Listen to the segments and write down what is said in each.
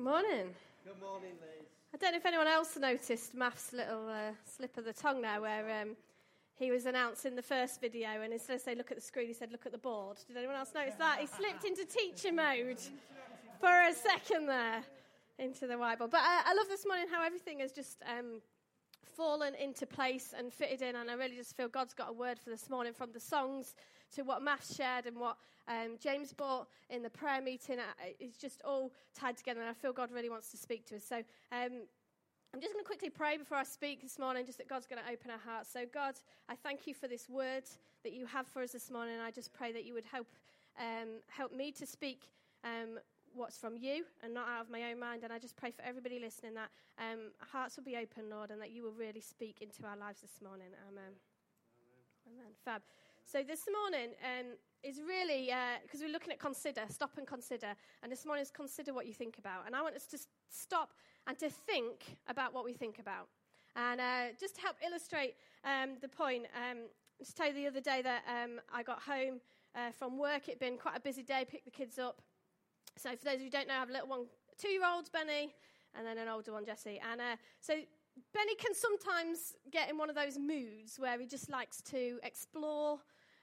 Morning. Good morning, Liz. I don't know if anyone else noticed Matt's little uh, slip of the tongue there, where um, he was announcing the first video, and instead of saying "look at the screen," he said "look at the board." Did anyone else notice that? He slipped into teacher mode for a second there, into the whiteboard. But I, I love this morning how everything has just um, fallen into place and fitted in, and I really just feel God's got a word for this morning from the songs to what Matt shared and what um, James brought in the prayer meeting. It's just all tied together, and I feel God really wants to speak to us. So um, I'm just going to quickly pray before I speak this morning, just that God's going to open our hearts. So, God, I thank you for this word that you have for us this morning, I just pray that you would help, um, help me to speak um, what's from you and not out of my own mind. And I just pray for everybody listening that um, hearts will be open, Lord, and that you will really speak into our lives this morning. Amen. Amen. Amen. Fab. So this morning um, is really, because uh, we're looking at consider, stop and consider. And this morning is consider what you think about. And I want us to stop and to think about what we think about. And uh, just to help illustrate um, the point, um, just tell you the other day that um, I got home uh, from work. It'd been quite a busy day, picked the kids up. So for those of you who don't know, I have a little one, two-year-old Benny, and then an older one, Jesse. And uh, so Benny can sometimes get in one of those moods where he just likes to explore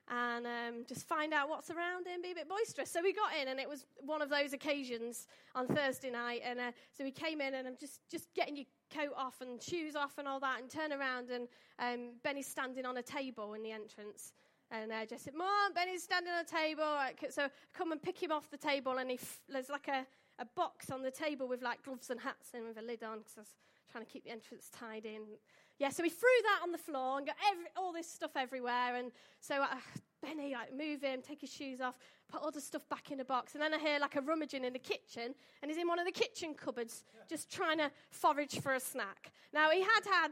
and um, just find out what's around him, be a bit boisterous. So we got in, and it was one of those occasions on Thursday night. And uh, so we came in, and I'm just, just getting your coat off and shoes off and all that, and turn around, and um, Benny's standing on a table in the entrance. And uh, Jess said, Mom, Benny's standing on a table. So come and pick him off the table, and he f- there's like a, a box on the table with like gloves and hats and with a lid on because I was trying to keep the entrance tied in. Yeah, so we threw that on the floor and got every, all this stuff everywhere. And so uh, Benny, like, move him, take his shoes off, put all the stuff back in the box. And then I hear like a rummaging in the kitchen, and he's in one of the kitchen cupboards just trying to forage for a snack. Now, he had had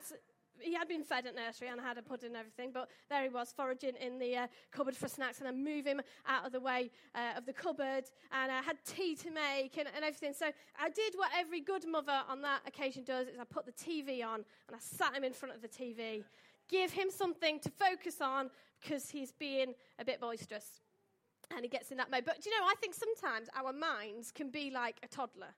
he had been fed at nursery and had a pudding and everything, but there he was foraging in the uh, cupboard for snacks, and I move him out of the way uh, of the cupboard, and I had tea to make and, and, everything. So I did what every good mother on that occasion does: is I put the TV on and I sat him in front of the TV, give him something to focus on because he's being a bit boisterous, and he gets in that mode. But you know, I think sometimes our minds can be like a toddler.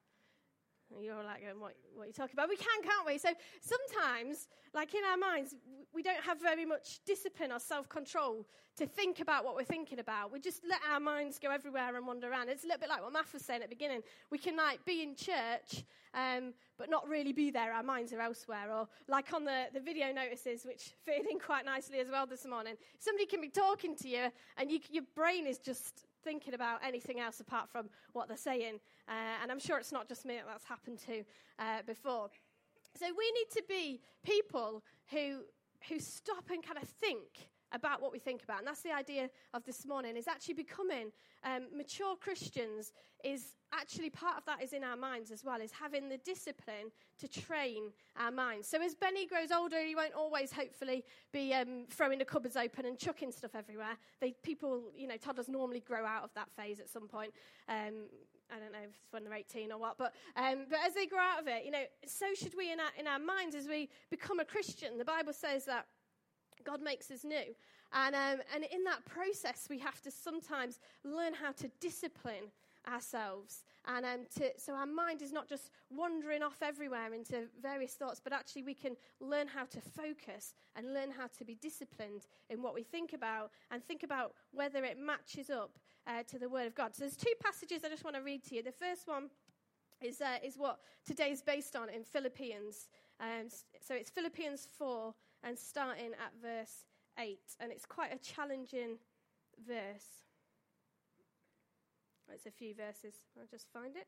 You're like, what, what are you talking about? We can, can't we? So sometimes, like in our minds, we don't have very much discipline or self control to think about what we're thinking about. We just let our minds go everywhere and wander around. It's a little bit like what Matt was saying at the beginning. We can like be in church, um, but not really be there. Our minds are elsewhere. Or like on the, the video notices, which fit in quite nicely as well this morning. Somebody can be talking to you, and you, your brain is just thinking about anything else apart from what they're saying. Uh, and I'm sure it's not just me that that's happened to uh, before. So we need to be people who, who stop and kind of think about what we think about. And that's the idea of this morning, is actually becoming um, mature Christians is actually part of that is in our minds as well, is having the discipline to train our minds. So as Benny grows older, he won't always, hopefully, be um, throwing the cupboards open and chucking stuff everywhere. They, people, you know, toddlers normally grow out of that phase at some point. Um, I don't know if it's when they're 18 or what, but, um, but as they grow out of it, you know, so should we in our, in our minds as we become a Christian. The Bible says that God makes us new. And, um, and in that process, we have to sometimes learn how to discipline ourselves. And um, to, so our mind is not just wandering off everywhere into various thoughts, but actually we can learn how to focus and learn how to be disciplined in what we think about and think about whether it matches up uh, to the Word of God. So there's two passages I just want to read to you. The first one is, uh, is what today is based on in Philippians. Um, so it's Philippians 4 and starting at verse 8. And it's quite a challenging verse. It's a few verses. I'll just find it.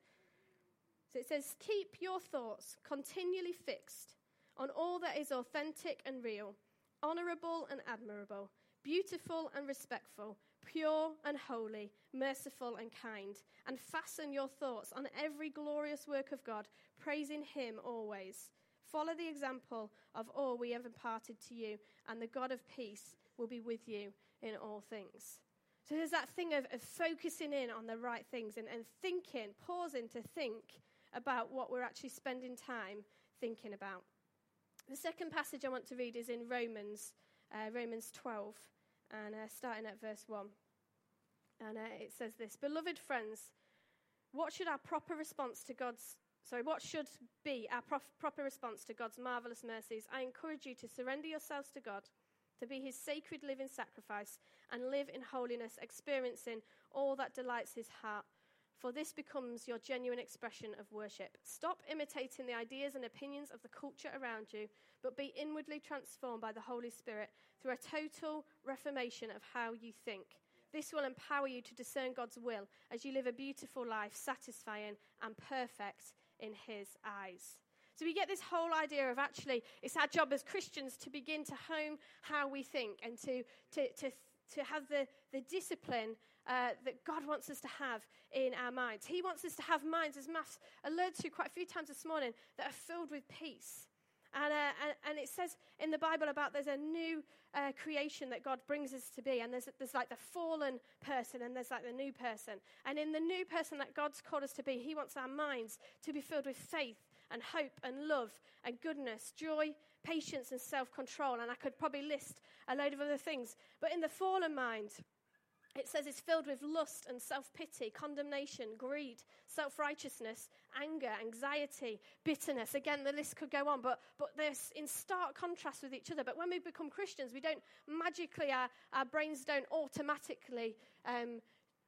So it says, Keep your thoughts continually fixed on all that is authentic and real, honorable and admirable, beautiful and respectful, pure and holy, merciful and kind, and fasten your thoughts on every glorious work of God, praising Him always. Follow the example of all we have imparted to you, and the God of peace will be with you in all things. So there's that thing of, of focusing in on the right things and, and thinking, pausing to think about what we're actually spending time thinking about. The second passage I want to read is in Romans, uh, Romans 12, and uh, starting at verse 1. And uh, it says this Beloved friends, what should our proper response to God's sorry, what should be our prof- proper response to God's marvelous mercies, I encourage you to surrender yourselves to God, to be his sacred living sacrifice, and live in holiness, experiencing all that delights his heart. For this becomes your genuine expression of worship. Stop imitating the ideas and opinions of the culture around you, but be inwardly transformed by the Holy Spirit through a total reformation of how you think. This will empower you to discern God's will as you live a beautiful life, satisfying and perfect in His eyes. So we get this whole idea of actually, it's our job as Christians to begin to home how we think and to, to, to, to have the, the discipline uh, that God wants us to have in our minds. He wants us to have minds, as Matt's alluded to quite a few times this morning, that are filled with peace and, uh, and, and, it says in the Bible about there's a new uh, creation that God brings us to be. And there's, there's like the fallen person and there's like the new person. And in the new person that God's called us to be, He wants our minds to be filled with faith and hope and love and goodness, joy, patience, and self control. And I could probably list a load of other things. But in the fallen mind, it says it's filled with lust and self pity, condemnation, greed, self righteousness, anger, anxiety, bitterness. Again, the list could go on, but, but they're in stark contrast with each other. But when we become Christians, we don't magically, our, our brains don't automatically um,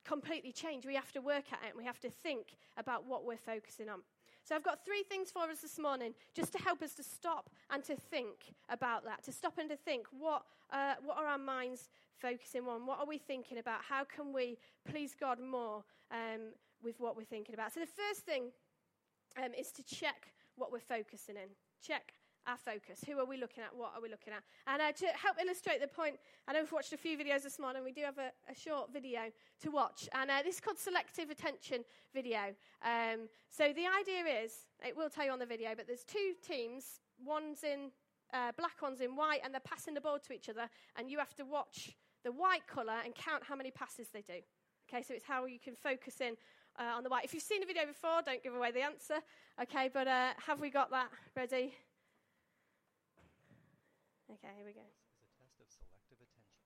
completely change. We have to work at it and we have to think about what we're focusing on. So I've got three things for us this morning just to help us to stop and to think about that, to stop and to think what, uh, what are our minds focusing on? What are we thinking about? How can we please God more um, with what we're thinking about? So the first thing um, is to check what we're focusing in. Check our focus. Who are we looking at? What are we looking at? And uh, to help illustrate the point, I know we've watched a few videos this morning. We do have a, a short video to watch. And uh, this is called Selective Attention Video. Um, so the idea is, it will tell you on the video, but there's two teams. One's in uh, black, one's in white, and they're passing the ball to each other. And you have to watch the white colour and count how many passes they do. Okay, so it's how you can focus in uh, on the white. If you've seen the video before, don't give away the answer. Okay, but uh, have we got that ready? Okay, here we go. This is a test of selective attention.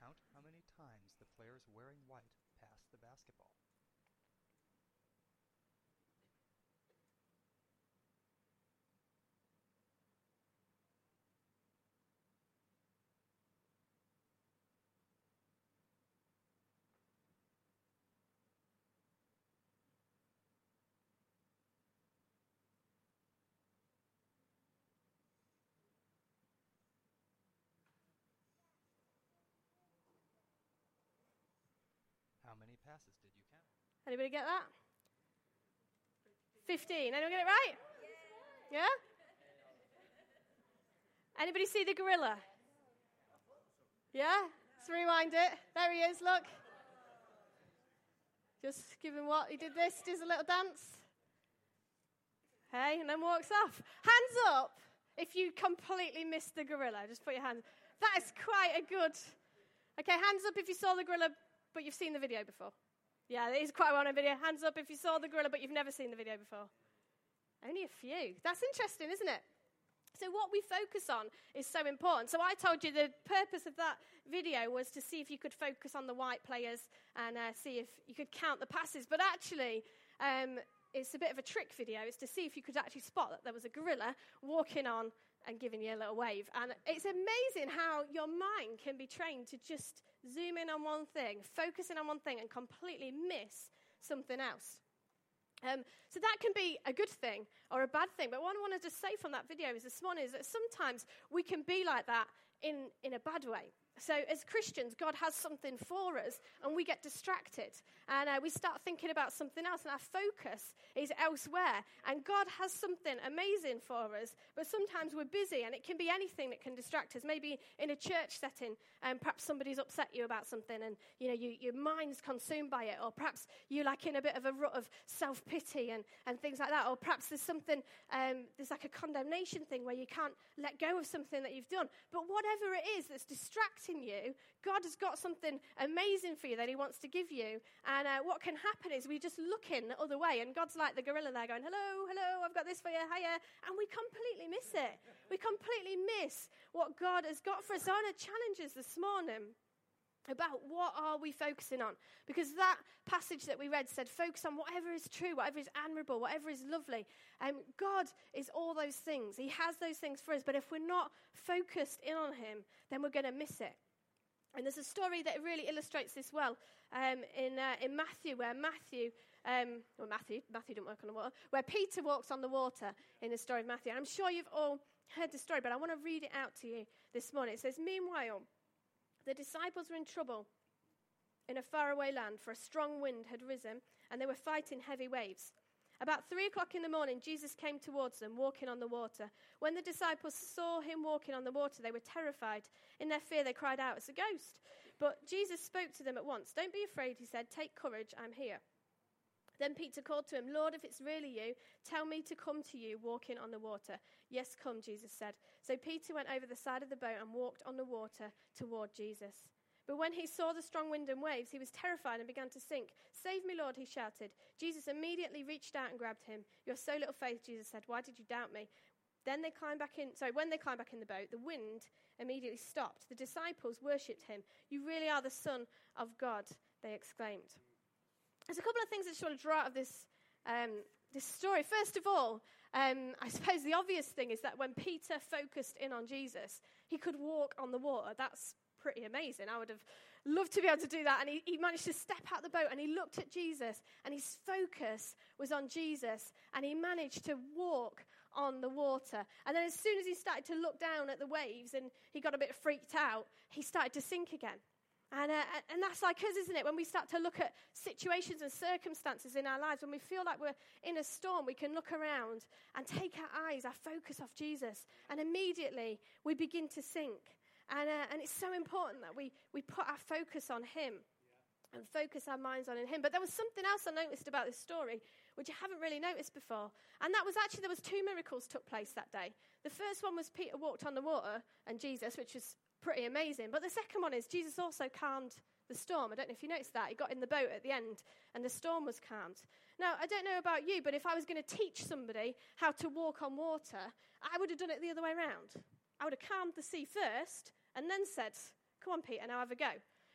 Count how many times the players wearing white pass the basketball. How many passes did you count? Anybody get that? 15. Anyone get it right? Yeah? Anybody see the gorilla? Yeah? Let's rewind it. There he is, look. Just give him what? He did this, does a little dance. Hey, and then walks off. Hands up if you completely missed the gorilla. Just put your hands. That is quite a good. Okay, hands up if you saw the gorilla but you've seen the video before. Yeah, it is quite a well known video. Hands up if you saw the gorilla, but you've never seen the video before. Only a few. That's interesting, isn't it? So, what we focus on is so important. So, I told you the purpose of that video was to see if you could focus on the white players and uh, see if you could count the passes. But actually, um, it's a bit of a trick video. It's to see if you could actually spot that there was a gorilla walking on and giving you a little wave. And it's amazing how your mind can be trained to just zoom in on one thing, focusing on one thing, and completely miss something else. Um, so that can be a good thing or a bad thing. But what I wanted to say from that video is this morning is that sometimes we can be like that in, in a bad way. So, as Christians, God has something for us, and we get distracted. And uh, we start thinking about something else, and our focus is elsewhere. And God has something amazing for us, but sometimes we're busy, and it can be anything that can distract us. Maybe in a church setting, and um, perhaps somebody's upset you about something, and you know, you, your mind's consumed by it. Or perhaps you're like in a bit of a rut of self pity and, and things like that. Or perhaps there's something, um, there's like a condemnation thing where you can't let go of something that you've done. But whatever it is that's distracting, you, God has got something amazing for you that He wants to give you. And uh, what can happen is we just look in the other way, and God's like the gorilla there going, Hello, hello, I've got this for you, hiya. And we completely miss it. We completely miss what God has got for us. So I want to challenge us this morning about what are we focusing on? Because that passage that we read said focus on whatever is true whatever is admirable whatever is lovely. And um, god is all those things. He has those things for us. But if we're not focused in on him then we're going to miss it. And there's a story that really illustrates this well um, in, uh, in matthew where matthew um, well matthew matthew didn't work on the water where peter walks on the water in the story of matthew. And i'm sure you've all heard the story but i want to read it out to you this morning. It says meanwhile the disciples were in trouble in a faraway land, for a strong wind had risen, and they were fighting heavy waves. About three o'clock in the morning, Jesus came towards them, walking on the water. When the disciples saw him walking on the water, they were terrified. In their fear, they cried out, It's a ghost. But Jesus spoke to them at once. Don't be afraid, he said. Take courage, I'm here. Then Peter called to him, Lord, if it's really you, tell me to come to you walking on the water. Yes, come, Jesus said. So Peter went over the side of the boat and walked on the water toward Jesus. But when he saw the strong wind and waves, he was terrified and began to sink. Save me, Lord, he shouted. Jesus immediately reached out and grabbed him. You're so little faith, Jesus said. Why did you doubt me? Then they climbed back in. Sorry, when they climbed back in the boat, the wind immediately stopped. The disciples worshipped him. You really are the Son of God, they exclaimed. There's a couple of things I just want to draw out of this, um, this story. First of all, um, I suppose the obvious thing is that when Peter focused in on Jesus, he could walk on the water. That's pretty amazing. I would have loved to be able to do that. And he, he managed to step out the boat and he looked at Jesus, and his focus was on Jesus, and he managed to walk on the water. And then, as soon as he started to look down at the waves and he got a bit freaked out, he started to sink again. And, uh, and that's like us, isn't it? When we start to look at situations and circumstances in our lives, when we feel like we're in a storm, we can look around and take our eyes, our focus off Jesus, and immediately we begin to sink. And, uh, and it's so important that we, we put our focus on Him yeah. and focus our minds on Him. But there was something else I noticed about this story, which I haven't really noticed before. And that was actually, there was two miracles took place that day. The first one was Peter walked on the water and Jesus, which was pretty amazing. But the second one is Jesus also calmed the storm. I don't know if you noticed that. He got in the boat at the end and the storm was calmed. Now, I don't know about you, but if I was going to teach somebody how to walk on water, I would have done it the other way around. I would have calmed the sea first and then said, Come on, Peter, now have a go.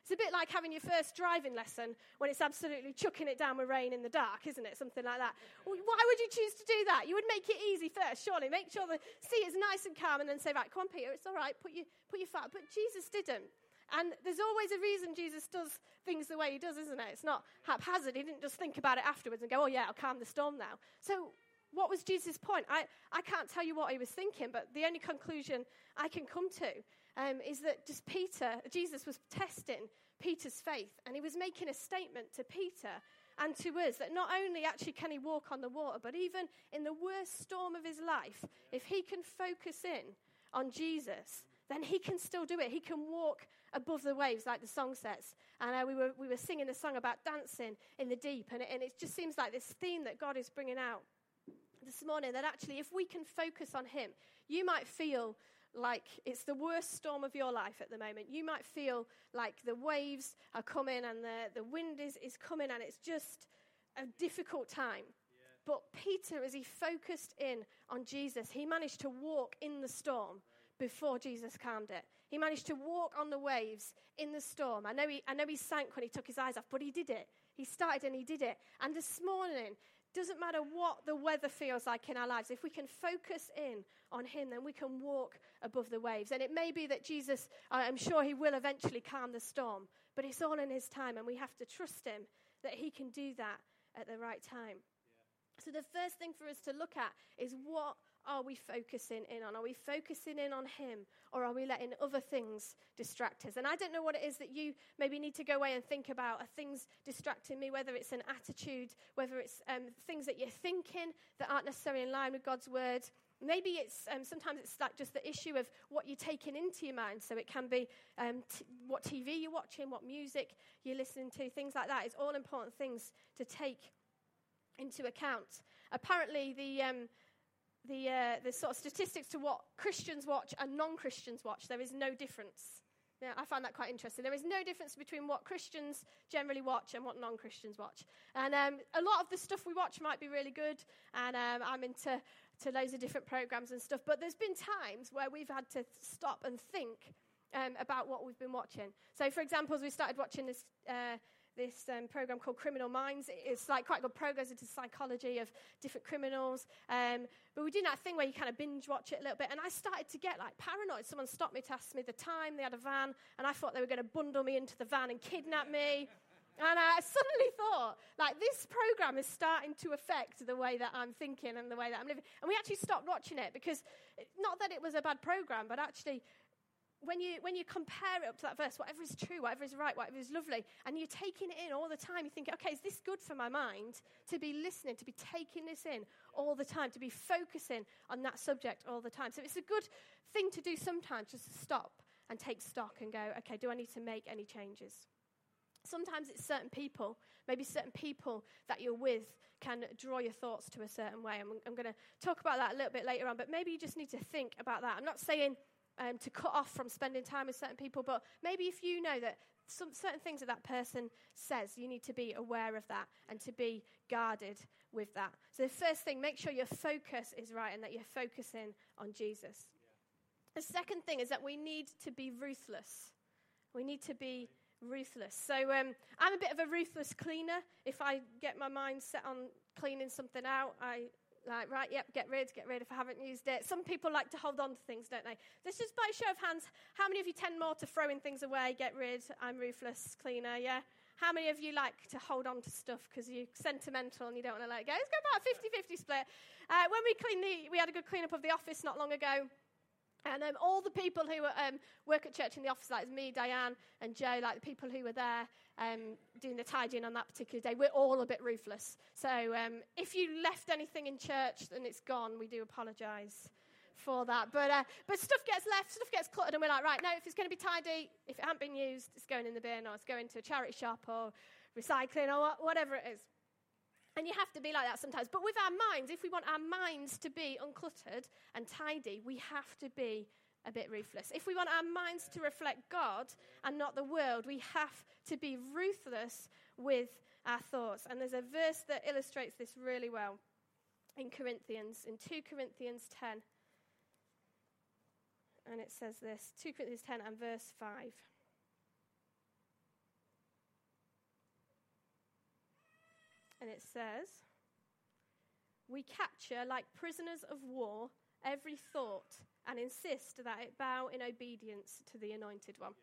It's a bit like having your first driving lesson when it's absolutely chucking it down with rain in the dark, isn't it? Something like that. Why would you choose to do that? You would make it easy first, surely. Make sure the sea is nice and calm and then say, right, come on, Peter, it's all right, put your, put your foot. But Jesus didn't. And there's always a reason Jesus does things the way he does, isn't it? It's not haphazard. He didn't just think about it afterwards and go, oh, yeah, I'll calm the storm now. So, what was Jesus' point? I, I can't tell you what he was thinking, but the only conclusion I can come to um, is that just Peter, Jesus was testing Peter's faith, and he was making a statement to Peter and to us that not only actually can he walk on the water, but even in the worst storm of his life, if he can focus in on Jesus, then he can still do it. He can walk above the waves, like the song says. And uh, we, were, we were singing a song about dancing in the deep, and and it just seems like this theme that God is bringing out this morning that actually, if we can focus on him, you might feel like it's the worst storm of your life at the moment. You might feel like the waves are coming and the, the wind is, is coming and it's just a difficult time. Yeah. But Peter, as he focused in on Jesus, he managed to walk in the storm before Jesus calmed it. He managed to walk on the waves in the storm. I know he, I know he sank when he took his eyes off, but he did it. He started and he did it. And this morning, doesn't matter what the weather feels like in our lives, if we can focus in on Him, then we can walk above the waves. And it may be that Jesus, I'm sure He will eventually calm the storm, but it's all in His time, and we have to trust Him that He can do that at the right time. Yeah. So, the first thing for us to look at is what are we focusing in on? Are we focusing in on Him or are we letting other things distract us? And I don't know what it is that you maybe need to go away and think about. Are things distracting me? Whether it's an attitude, whether it's um, things that you're thinking that aren't necessarily in line with God's word. Maybe it's um, sometimes it's like just the issue of what you're taking into your mind. So it can be um, t- what TV you're watching, what music you're listening to, things like that. It's all important things to take into account. Apparently, the um, the, uh, the sort of statistics to what Christians watch and non Christians watch, there is no difference. Yeah, I find that quite interesting. There is no difference between what Christians generally watch and what non Christians watch. And um, a lot of the stuff we watch might be really good, and um, I'm into to loads of different programs and stuff. But there's been times where we've had to stop and think um, about what we've been watching. So, for example, as we started watching this. Uh, this um, program called Criminal Minds. It's like quite good progress into psychology of different criminals. Um, but we did that thing where you kind of binge watch it a little bit, and I started to get like paranoid. Someone stopped me to ask me the time. They had a van, and I thought they were going to bundle me into the van and kidnap me. And I suddenly thought, like, this program is starting to affect the way that I'm thinking and the way that I'm living. And we actually stopped watching it because, not that it was a bad program, but actually, when you, when you compare it up to that verse, whatever is true, whatever is right, whatever is lovely, and you're taking it in all the time, you think, okay, is this good for my mind to be listening, to be taking this in all the time, to be focusing on that subject all the time? So it's a good thing to do sometimes, just to stop and take stock and go, okay, do I need to make any changes? Sometimes it's certain people, maybe certain people that you're with can draw your thoughts to a certain way. I'm, I'm going to talk about that a little bit later on, but maybe you just need to think about that. I'm not saying um, to cut off from spending time with certain people, but maybe if you know that some certain things that that person says, you need to be aware of that and to be guarded with that. So the first thing, make sure your focus is right and that you're focusing on Jesus. The second thing is that we need to be ruthless. We need to be ruthless. So um, I'm a bit of a ruthless cleaner. If I get my mind set on cleaning something out, I like, right, yep, get rid, get rid if I haven't used it. Some people like to hold on to things, don't they? This just by show of hands, how many of you tend more to throwing things away, get rid, I'm ruthless cleaner, yeah? How many of you like to hold on to stuff because you're sentimental and you don't want to let it go? Let's go about 50 50 split. Uh, when we cleaned the, we had a good clean up of the office not long ago. And um, all the people who um, work at church in the office, like me, Diane, and Joe, like the people who were there um, doing the tidying on that particular day, we're all a bit ruthless. So um, if you left anything in church and it's gone, we do apologise for that. But, uh, but stuff gets left, stuff gets cluttered, and we're like, right, no, if it's going to be tidy, if it hasn't been used, it's going in the bin, or it's going to a charity shop, or recycling, or whatever it is. And you have to be like that sometimes. But with our minds, if we want our minds to be uncluttered and tidy, we have to be a bit ruthless. If we want our minds to reflect God and not the world, we have to be ruthless with our thoughts. And there's a verse that illustrates this really well in Corinthians, in 2 Corinthians 10. And it says this 2 Corinthians 10 and verse 5. And it says, We capture, like prisoners of war, every thought and insist that it bow in obedience to the anointed one.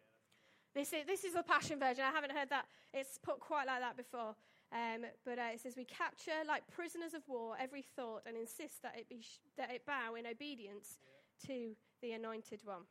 This is, this is the Passion version. I haven't heard that. It's put quite like that before. Um, but uh, it says, We capture, like prisoners of war, every thought and insist that it, be sh- that it bow in obedience yeah. to the anointed one.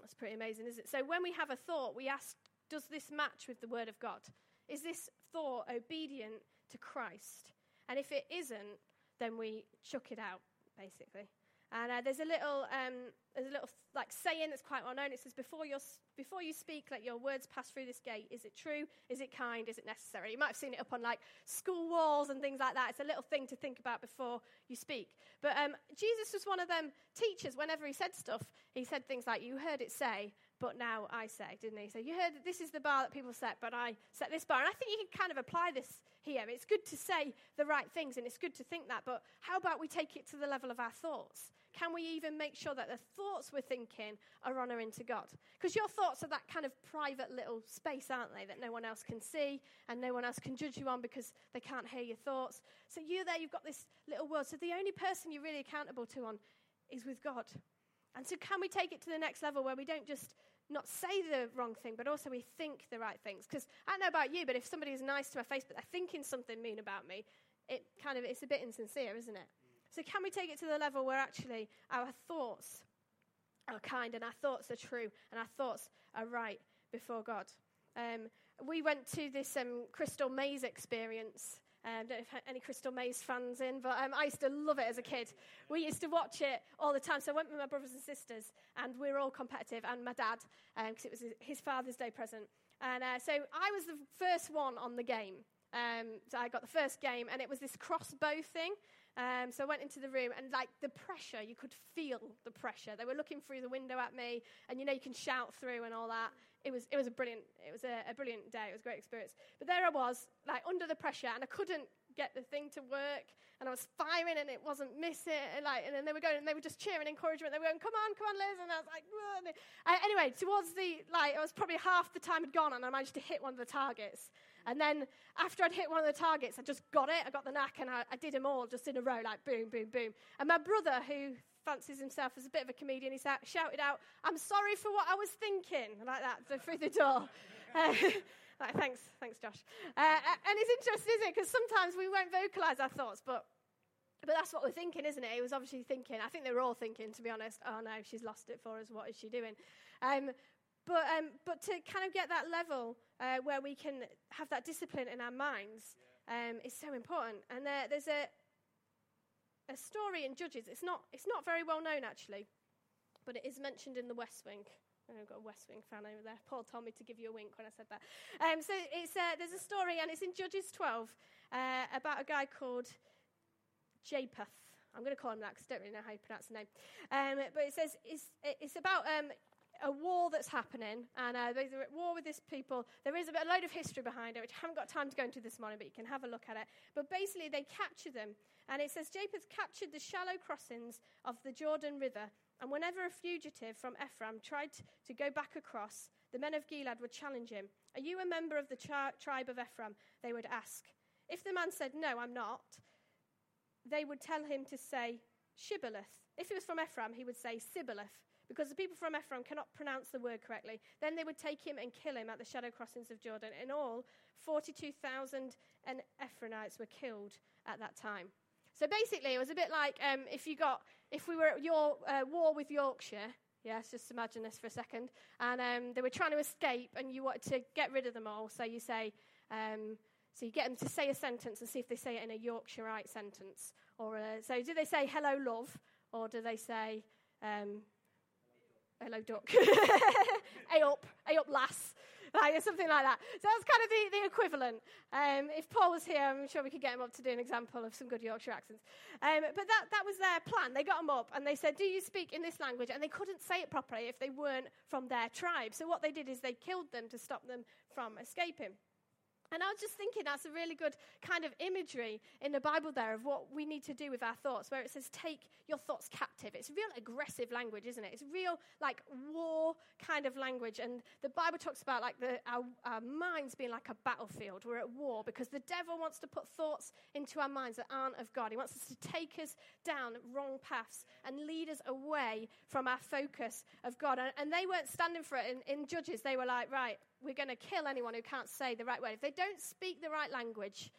That's pretty amazing, isn't it? So when we have a thought, we ask, Does this match with the Word of God? Is this thought obedient to Christ. And if it isn't, then we chuck it out, basically. And uh, there's a little, um, there's a little like saying that's quite well known. It says, "Before you before you speak, let your words pass through this gate. Is it true? Is it kind? Is it necessary?" You might have seen it up on like school walls and things like that. It's a little thing to think about before you speak. But um, Jesus was one of them teachers. Whenever he said stuff, he said things like, "You heard it say, but now I say," didn't he? So you heard that this is the bar that people set, but I set this bar. And I think you can kind of apply this here. It's good to say the right things and it's good to think that, but how about we take it to the level of our thoughts? Can we even make sure that the thoughts we're thinking are honoring to God? Because your thoughts are that kind of private little space, aren't they, that no one else can see and no one else can judge you on because they can't hear your thoughts. So you're there, you've got this little world. So the only person you're really accountable to on is with God. And so, can we take it to the next level where we don't just not say the wrong thing, but also we think the right things. Because I don't know about you, but if somebody is nice to my face, but they're thinking something mean about me, it kind of it's a bit insincere, isn't it? So can we take it to the level where actually our thoughts are kind and our thoughts are true and our thoughts are right before God? Um, we went to this um, Crystal Maze experience um, don't know if any Crystal Maze fans in, but um, I used to love it as a kid. We used to watch it all the time. So I went with my brothers and sisters, and we were all competitive, and my dad, because um, it was his Father's Day present. And uh, so I was the first one on the game. Um, so I got the first game, and it was this crossbow thing. Um, so I went into the room, and like the pressure, you could feel the pressure. They were looking through the window at me, and you know you can shout through and all that it was, it was a brilliant, it was a, a, brilliant day. It was a great experience. But there I was, like under the pressure, and I couldn't get the thing to work. And I was firing and it wasn't missing. And, like, and then they were going, and they were just cheering encouragement. They were going, come on, come on, Liz. And I was like, uh, anyway, towards the, like, it was probably half the time had gone and I managed to hit one of the targets. And then after I'd hit one of the targets, I just got it. I got the knack and I, I did them all just in a row, like boom, boom, boom. And my brother, who fancies himself as a bit of a comedian, he shouted out, I'm sorry for what I was thinking, like that, through the door. Uh, like, thanks, thanks, Josh. Uh, and it's interesting, isn't it? Because sometimes we won't vocalize our thoughts, but but that's what we're thinking, isn't it? He was obviously thinking. I think they were all thinking, to be honest. Oh no, she's lost it for us. What is she doing? Um, but, um, but to kind of get that level uh, where we can have that discipline in our minds um, is so important. And there, there's a, a story in Judges. It's not, it's not very well known, actually, but it is mentioned in the West Wing. I've got a West Wing fan over there. Paul told me to give you a wink when I said that. Um, so it's, uh, there's a story, and it's in Judges 12 uh, about a guy called Japheth. I'm going to call him that because I don't really know how you pronounce the name. Um, but it says it's, it's about um, a war that's happening, and uh, they're at war with these people. There is a, a load of history behind it, which I haven't got time to go into this morning, but you can have a look at it. But basically, they capture them, and it says Japheth captured the shallow crossings of the Jordan River, and whenever a fugitive from Ephraim tried to go back across, the men of Gilead would challenge him. Are you a member of the tri- tribe of Ephraim? They would ask. If the man said, No, I'm not, they would tell him to say Shibboleth. If he was from Ephraim, he would say Sibboleth because the people from Ephraim cannot pronounce the word correctly. Then they would take him and kill him at the shadow crossings of Jordan. In all, 42,000 Ephraimites were killed at that time. So basically, it was a bit like um, if you got, if we were at your uh, war with Yorkshire. Yes, just imagine this for a second. And um, they were trying to escape, and you wanted to get rid of them all. So you say, um, so you get them to say a sentence and see if they say it in a Yorkshireite sentence. Or so do they say hello, love, or do they say um, hello duck, a up, a up lass, like something like that. So that's kind of the, the equivalent. Um, if Paul was here, I'm sure we could get him up to do an example of some good Yorkshire accents. Um, but that, that was their plan. They got him up and they said, Do you speak in this language? And they couldn't say it properly if they weren't from their tribe. So what they did is they killed them to stop them from escaping. And I was just thinking that's a really good kind of imagery in the Bible there of what we need to do with our thoughts, where it says, take your thoughts captive. It's real aggressive language, isn't it? It's real, like, war kind of language. And the Bible talks about, like, the, our, our minds being like a battlefield. We're at war because the devil wants to put thoughts into our minds that aren't of God. He wants us to take us down wrong paths and lead us away from our focus of God. And, and they weren't standing for it in, in Judges. They were like, right, we're going to kill anyone who can't say the right word. If they don't speak the right language,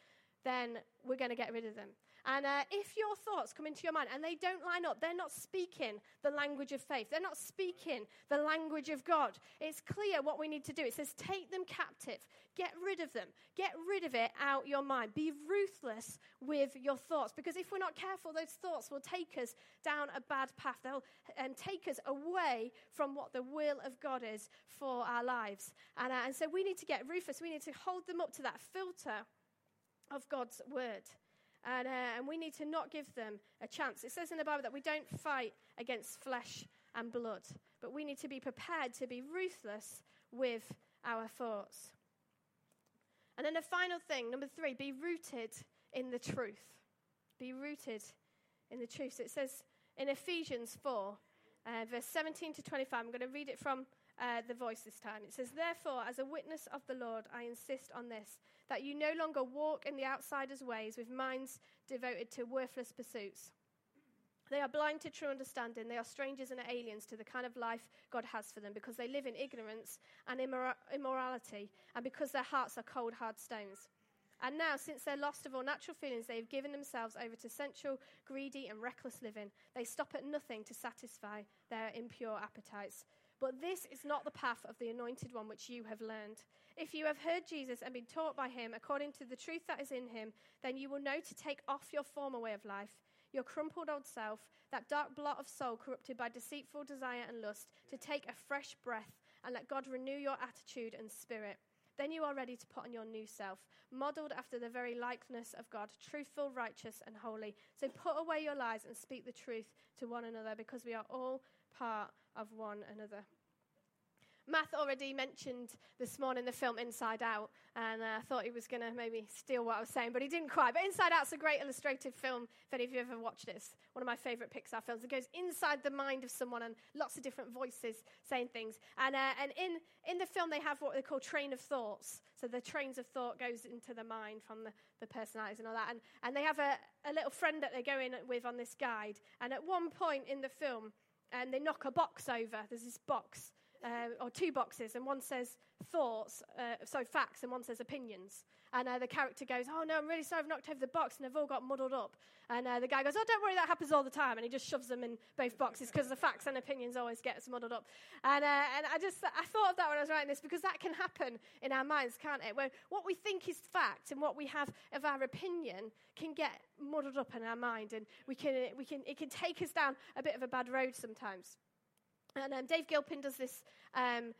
then we're going to get rid of them. And uh, if your thoughts come into your mind and they don't line up, they're not speaking the language of faith. They're not speaking the language of God. It's clear what we need to do. It says, take them captive, get rid of them, get rid of it out your mind. Be ruthless with your thoughts because if we're not careful, those thoughts will take us down a bad path. They'll and take us away from what the will of God is for our lives. And, uh, and so we need to get ruthless. We need to hold them up to that filter of God's word. And, uh, and we need to not give them a chance. It says in the Bible that we don't fight against flesh and blood, but we need to be prepared to be ruthless with our thoughts. And then the final thing, number three, be rooted in the truth. Be rooted in the truth. So it says in Ephesians 4, uh, verse 17 to 25, I'm going to read it from uh, the voice this time. It says, Therefore, as a witness of the Lord, I insist on this that you no longer walk in the outsider's ways with minds devoted to worthless pursuits. They are blind to true understanding. They are strangers and aliens to the kind of life God has for them because they live in ignorance and immor- immorality, and because their hearts are cold, hard stones. And now, since they're lost of all natural feelings, they have given themselves over to sensual, greedy, and reckless living. They stop at nothing to satisfy their impure appetites. But this is not the path of the anointed one which you have learned. If you have heard Jesus and been taught by him according to the truth that is in him, then you will know to take off your former way of life, your crumpled old self, that dark blot of soul corrupted by deceitful desire and lust, to take a fresh breath and let God renew your attitude and spirit. Then you are ready to put on your new self, modeled after the very likeness of God, truthful, righteous, and holy. So put away your lies and speak the truth to one another because we are all part of one another. Matt already mentioned this morning the film Inside Out, and uh, I thought he was going to maybe steal what I was saying, but he didn't quite. But Inside Out's a great illustrative film, if any of you ever watched it. One of my favourite Pixar films. It goes inside the mind of someone and lots of different voices saying things. And, uh, and in, in the film, they have what they call train of thoughts. So the trains of thought goes into the mind from the, the personalities and all that. And, and they have a, a little friend that they go in with on this guide. And at one point in the film, and they knock a box over. There's this box uh, or two boxes, and one says thoughts, uh, so facts, and one says opinions. And uh, the character goes, Oh no, I'm really sorry I've knocked over the box, and they've all got muddled up. And uh, the guy goes, Oh, don't worry, that happens all the time. And he just shoves them in both boxes because the facts and opinions always gets muddled up. And, uh, and I just, I thought of that when I was writing this because that can happen in our minds, can't it? Where what we think is fact and what we have of our opinion can get muddled up in our mind, and we can, we can, it can take us down a bit of a bad road sometimes. And um, Dave Gilpin does this um,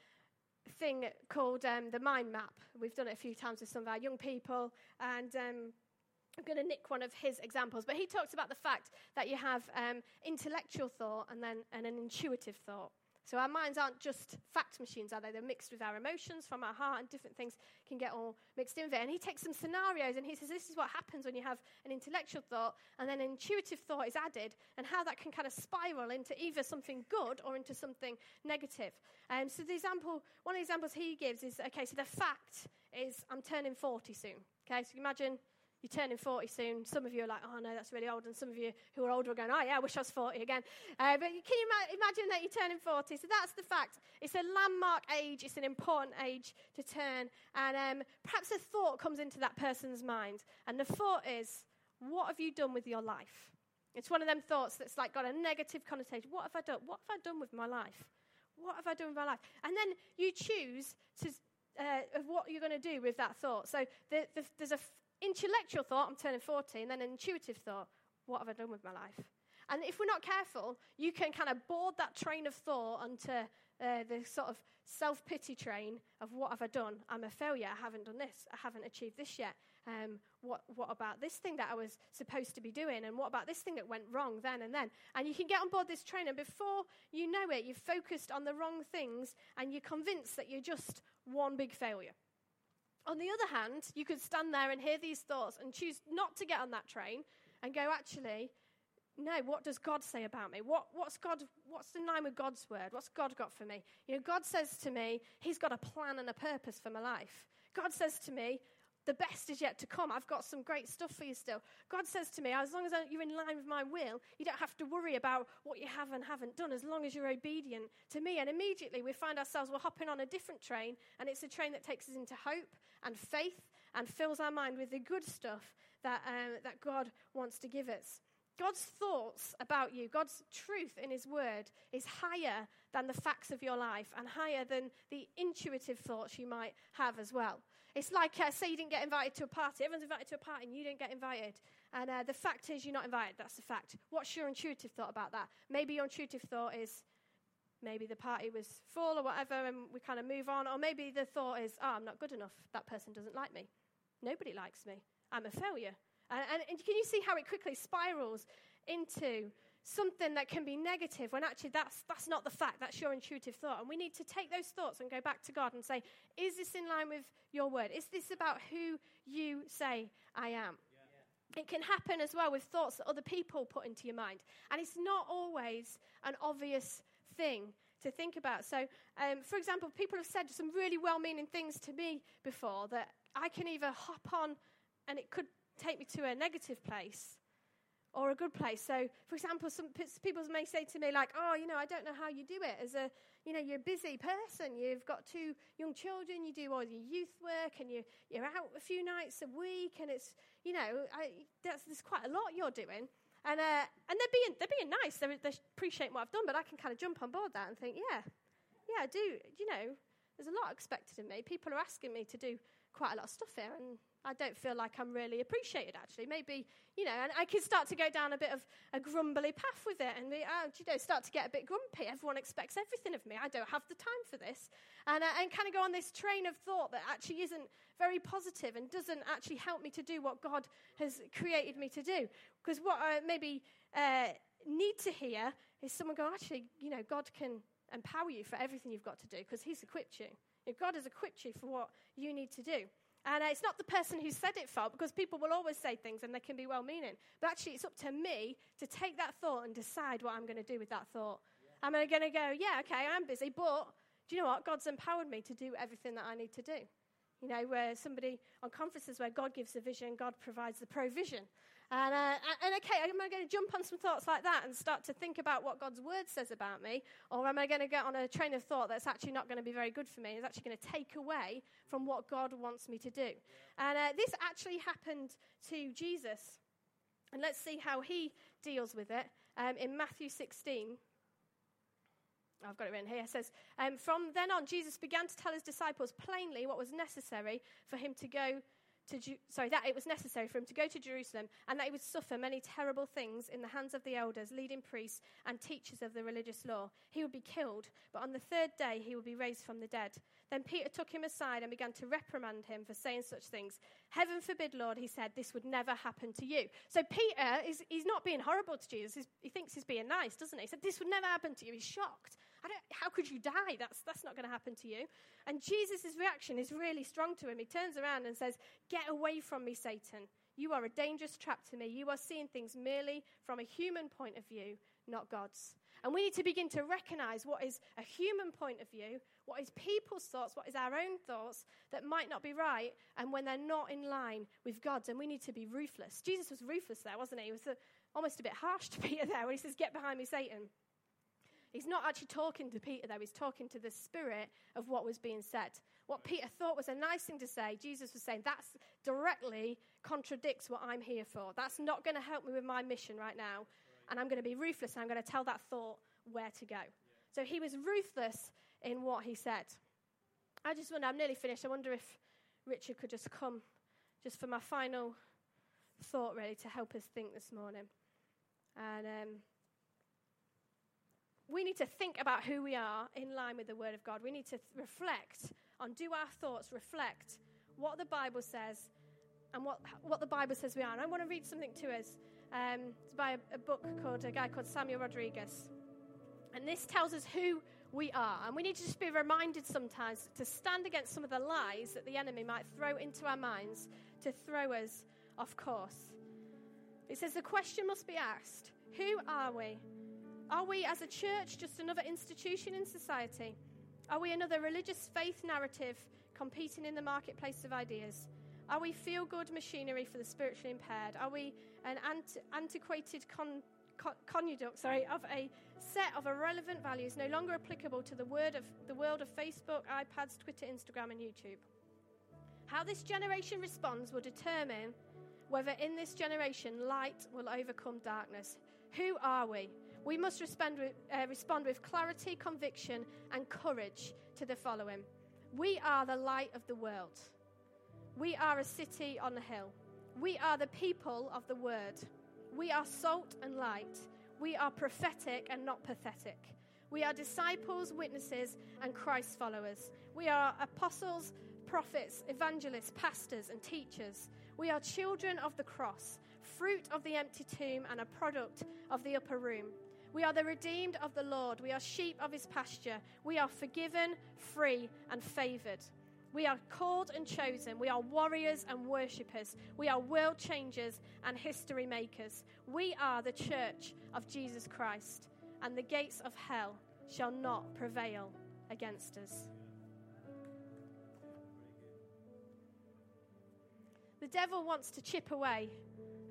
thing called um, the mind map. We've done it a few times with some of our young people, and um, I'm going to nick one of his examples. But he talks about the fact that you have um, intellectual thought and then and an intuitive thought. So our minds aren't just fact machines, are they? They're mixed with our emotions from our heart, and different things can get all mixed in there. And he takes some scenarios and he says this is what happens when you have an intellectual thought and then an intuitive thought is added, and how that can kind of spiral into either something good or into something negative. Um, so the example, one of the examples he gives is okay. So the fact is I'm turning 40 soon. Okay, so imagine you're turning 40 soon. Some of you are like, oh no, that's really old. And some of you who are older are going, oh yeah, I wish I was 40 again. Uh, but can you ma- imagine that you're turning 40? So that's the fact. It's a landmark age, it's an important age to turn. And um, perhaps a thought comes into that person's mind. And the thought is, what have you done with your life? It's one of them thoughts that's like got a negative connotation. What have I done? What have I done with my life? What have I done with my life? And then you choose to, uh, of what you're going to do with that thought. So the, the, there's a intellectual thought, I'm turning 40, and then an intuitive thought, what have I done with my life? And if we're not careful, you can kind of board that train of thought onto uh, the sort of self pity train of what have I done? I'm a failure. I haven't done this. I haven't achieved this yet. Um, what, what about this thing that I was supposed to be doing? And what about this thing that went wrong then and then? And you can get on board this train, and before you know it, you've focused on the wrong things and you're convinced that you're just one big failure. On the other hand, you could stand there and hear these thoughts and choose not to get on that train and go, actually, no, what does God say about me? What, what's God, what's in line with God's word? What's God got for me? You know, God says to me, He's got a plan and a purpose for my life. God says to me, the best is yet to come. I've got some great stuff for you still. God says to me, as long as you're in line with my will, you don't have to worry about what you have and haven't done, as long as you're obedient to me. And immediately we find ourselves, we're hopping on a different train, and it's a train that takes us into hope and faith and fills our mind with the good stuff that, um, that God wants to give us. God's thoughts about you, God's truth in His Word, is higher than the facts of your life and higher than the intuitive thoughts you might have as well. It's like, uh, say, you didn't get invited to a party. Everyone's invited to a party and you didn't get invited. And uh, the fact is, you're not invited. That's the fact. What's your intuitive thought about that? Maybe your intuitive thought is, maybe the party was full or whatever, and we kind of move on. Or maybe the thought is, oh, I'm not good enough. That person doesn't like me. Nobody likes me. I'm a failure. And, and, and can you see how it quickly spirals into something that can be negative when actually that's, that's not the fact, that's your intuitive thought. And we need to take those thoughts and go back to God and say, Is this in line with your word? Is this about who you say I am? It can happen as well with thoughts that other people put into your mind. And it's not always an obvious thing to think about. So, um, for example, people have said some really well meaning things to me before that I can either hop on and it could take me to a negative place or a good place. So, for example, some people may say to me, like, oh, you know, I don't know how you do it. As a, you know, you're a busy person. You've got two young children. You do all your youth work, and you, you're out a few nights a week, and it's, you know, I, there's quite a lot you're doing. And, uh, and they're, being, they're being nice. They, they appreciate what I've done, but I can kind of jump on board that and think, yeah, yeah, I do. You know, there's a lot expected of me. People are asking me to do quite a lot of stuff here, and I don't feel like I'm really appreciated, actually. Maybe, you know, and I could start to go down a bit of a grumbly path with it and, be, oh, you know, start to get a bit grumpy. Everyone expects everything of me. I don't have the time for this. And, uh, and kind of go on this train of thought that actually isn't very positive and doesn't actually help me to do what God has created me to do. Because what I maybe uh, need to hear is someone go, actually, you know, God can empower you for everything you've got to do because He's equipped you. God has equipped you for what you need to do. And uh, it's not the person who said it fault because people will always say things and they can be well meaning. But actually, it's up to me to take that thought and decide what I'm going to do with that thought. Yeah. Am I going to go, yeah, okay, I'm busy, but do you know what? God's empowered me to do everything that I need to do. You know, where somebody on conferences where God gives the vision, God provides the provision. And, uh, and okay, am I going to jump on some thoughts like that and start to think about what God's word says about me? Or am I going to get on a train of thought that's actually not going to be very good for me? It's actually going to take away from what God wants me to do. And uh, this actually happened to Jesus. And let's see how he deals with it. Um, in Matthew 16, I've got it written here. It says, um, From then on, Jesus began to tell his disciples plainly what was necessary for him to go to Ju- sorry, that it was necessary for him to go to Jerusalem and that he would suffer many terrible things in the hands of the elders, leading priests, and teachers of the religious law. He would be killed, but on the third day he would be raised from the dead. Then Peter took him aside and began to reprimand him for saying such things. Heaven forbid, Lord, he said, this would never happen to you. So Peter is he's not being horrible to Jesus. He's, he thinks he's being nice, doesn't he? He said, This would never happen to you. He's shocked how could you die? That's, that's not going to happen to you. And Jesus' reaction is really strong to him. He turns around and says, Get away from me, Satan. You are a dangerous trap to me. You are seeing things merely from a human point of view, not God's. And we need to begin to recognize what is a human point of view, what is people's thoughts, what is our own thoughts that might not be right, and when they're not in line with God's. And we need to be ruthless. Jesus was ruthless there, wasn't he? He was a, almost a bit harsh to Peter there when he says, Get behind me, Satan. He's not actually talking to Peter, though. He's talking to the spirit of what was being said. What Peter thought was a nice thing to say, Jesus was saying, that directly contradicts what I'm here for. That's not going to help me with my mission right now. And I'm going to be ruthless and I'm going to tell that thought where to go. So he was ruthless in what he said. I just wonder, I'm nearly finished. I wonder if Richard could just come just for my final thought, really, to help us think this morning. And um, we need to think about who we are in line with the Word of God. We need to th- reflect on do our thoughts reflect what the Bible says and what, what the Bible says we are. And I want to read something to us. Um, it's by a, a book called a guy called Samuel Rodriguez. And this tells us who we are. And we need to just be reminded sometimes to stand against some of the lies that the enemy might throw into our minds to throw us off course. It says the question must be asked Who are we? Are we, as a church, just another institution in society? Are we another religious faith narrative competing in the marketplace of ideas? Are we feel good machinery for the spiritually impaired? Are we an antiquated con- con- conduct sorry, of a set of irrelevant values no longer applicable to the, word of, the world of Facebook, iPads, Twitter, Instagram, and YouTube? How this generation responds will determine whether in this generation light will overcome darkness. Who are we? We must respond with, uh, respond with clarity, conviction, and courage to the following We are the light of the world. We are a city on a hill. We are the people of the word. We are salt and light. We are prophetic and not pathetic. We are disciples, witnesses, and Christ followers. We are apostles, prophets, evangelists, pastors, and teachers. We are children of the cross, fruit of the empty tomb, and a product of the upper room. We are the redeemed of the Lord. We are sheep of his pasture. We are forgiven, free, and favored. We are called and chosen. We are warriors and worshippers. We are world changers and history makers. We are the church of Jesus Christ, and the gates of hell shall not prevail against us. The devil wants to chip away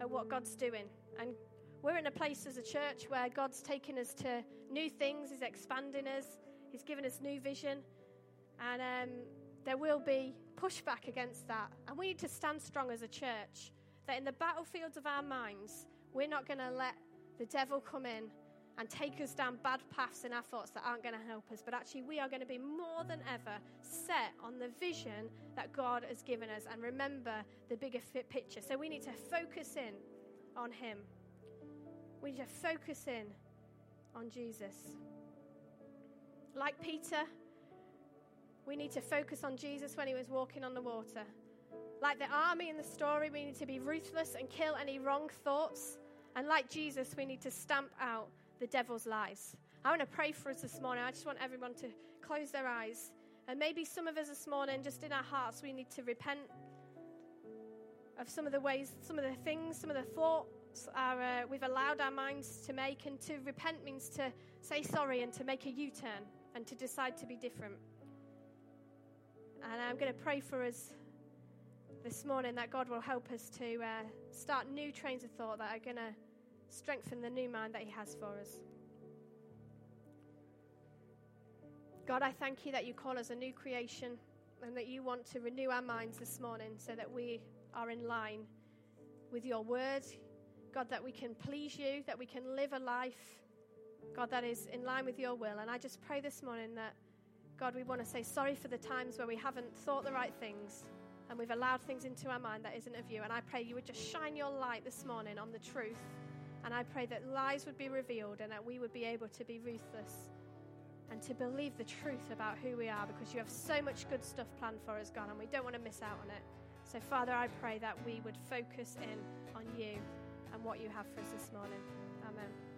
at what God's doing and we're in a place as a church where God's taken us to new things, He's expanding us, He's given us new vision, and um, there will be pushback against that. And we need to stand strong as a church that in the battlefields of our minds, we're not going to let the devil come in and take us down bad paths in our thoughts that aren't going to help us, but actually, we are going to be more than ever set on the vision that God has given us and remember the bigger picture. So, we need to focus in on Him. We need to focus in on Jesus. Like Peter, we need to focus on Jesus when he was walking on the water. Like the army in the story, we need to be ruthless and kill any wrong thoughts. And like Jesus, we need to stamp out the devil's lies. I want to pray for us this morning. I just want everyone to close their eyes. And maybe some of us this morning, just in our hearts, we need to repent of some of the ways, some of the things, some of the thoughts uh, we've allowed our minds to make. And to repent means to say sorry and to make a U turn and to decide to be different. And I'm going to pray for us this morning that God will help us to uh, start new trains of thought that are going to strengthen the new mind that He has for us. God, I thank you that you call us a new creation and that you want to renew our minds this morning so that we are in line with your word. God, that we can please you, that we can live a life, God, that is in line with your will. And I just pray this morning that, God, we want to say sorry for the times where we haven't thought the right things and we've allowed things into our mind that isn't of you. And I pray you would just shine your light this morning on the truth. And I pray that lies would be revealed and that we would be able to be ruthless and to believe the truth about who we are because you have so much good stuff planned for us, God, and we don't want to miss out on it. So, Father, I pray that we would focus in on you and what you have for us this morning. Amen.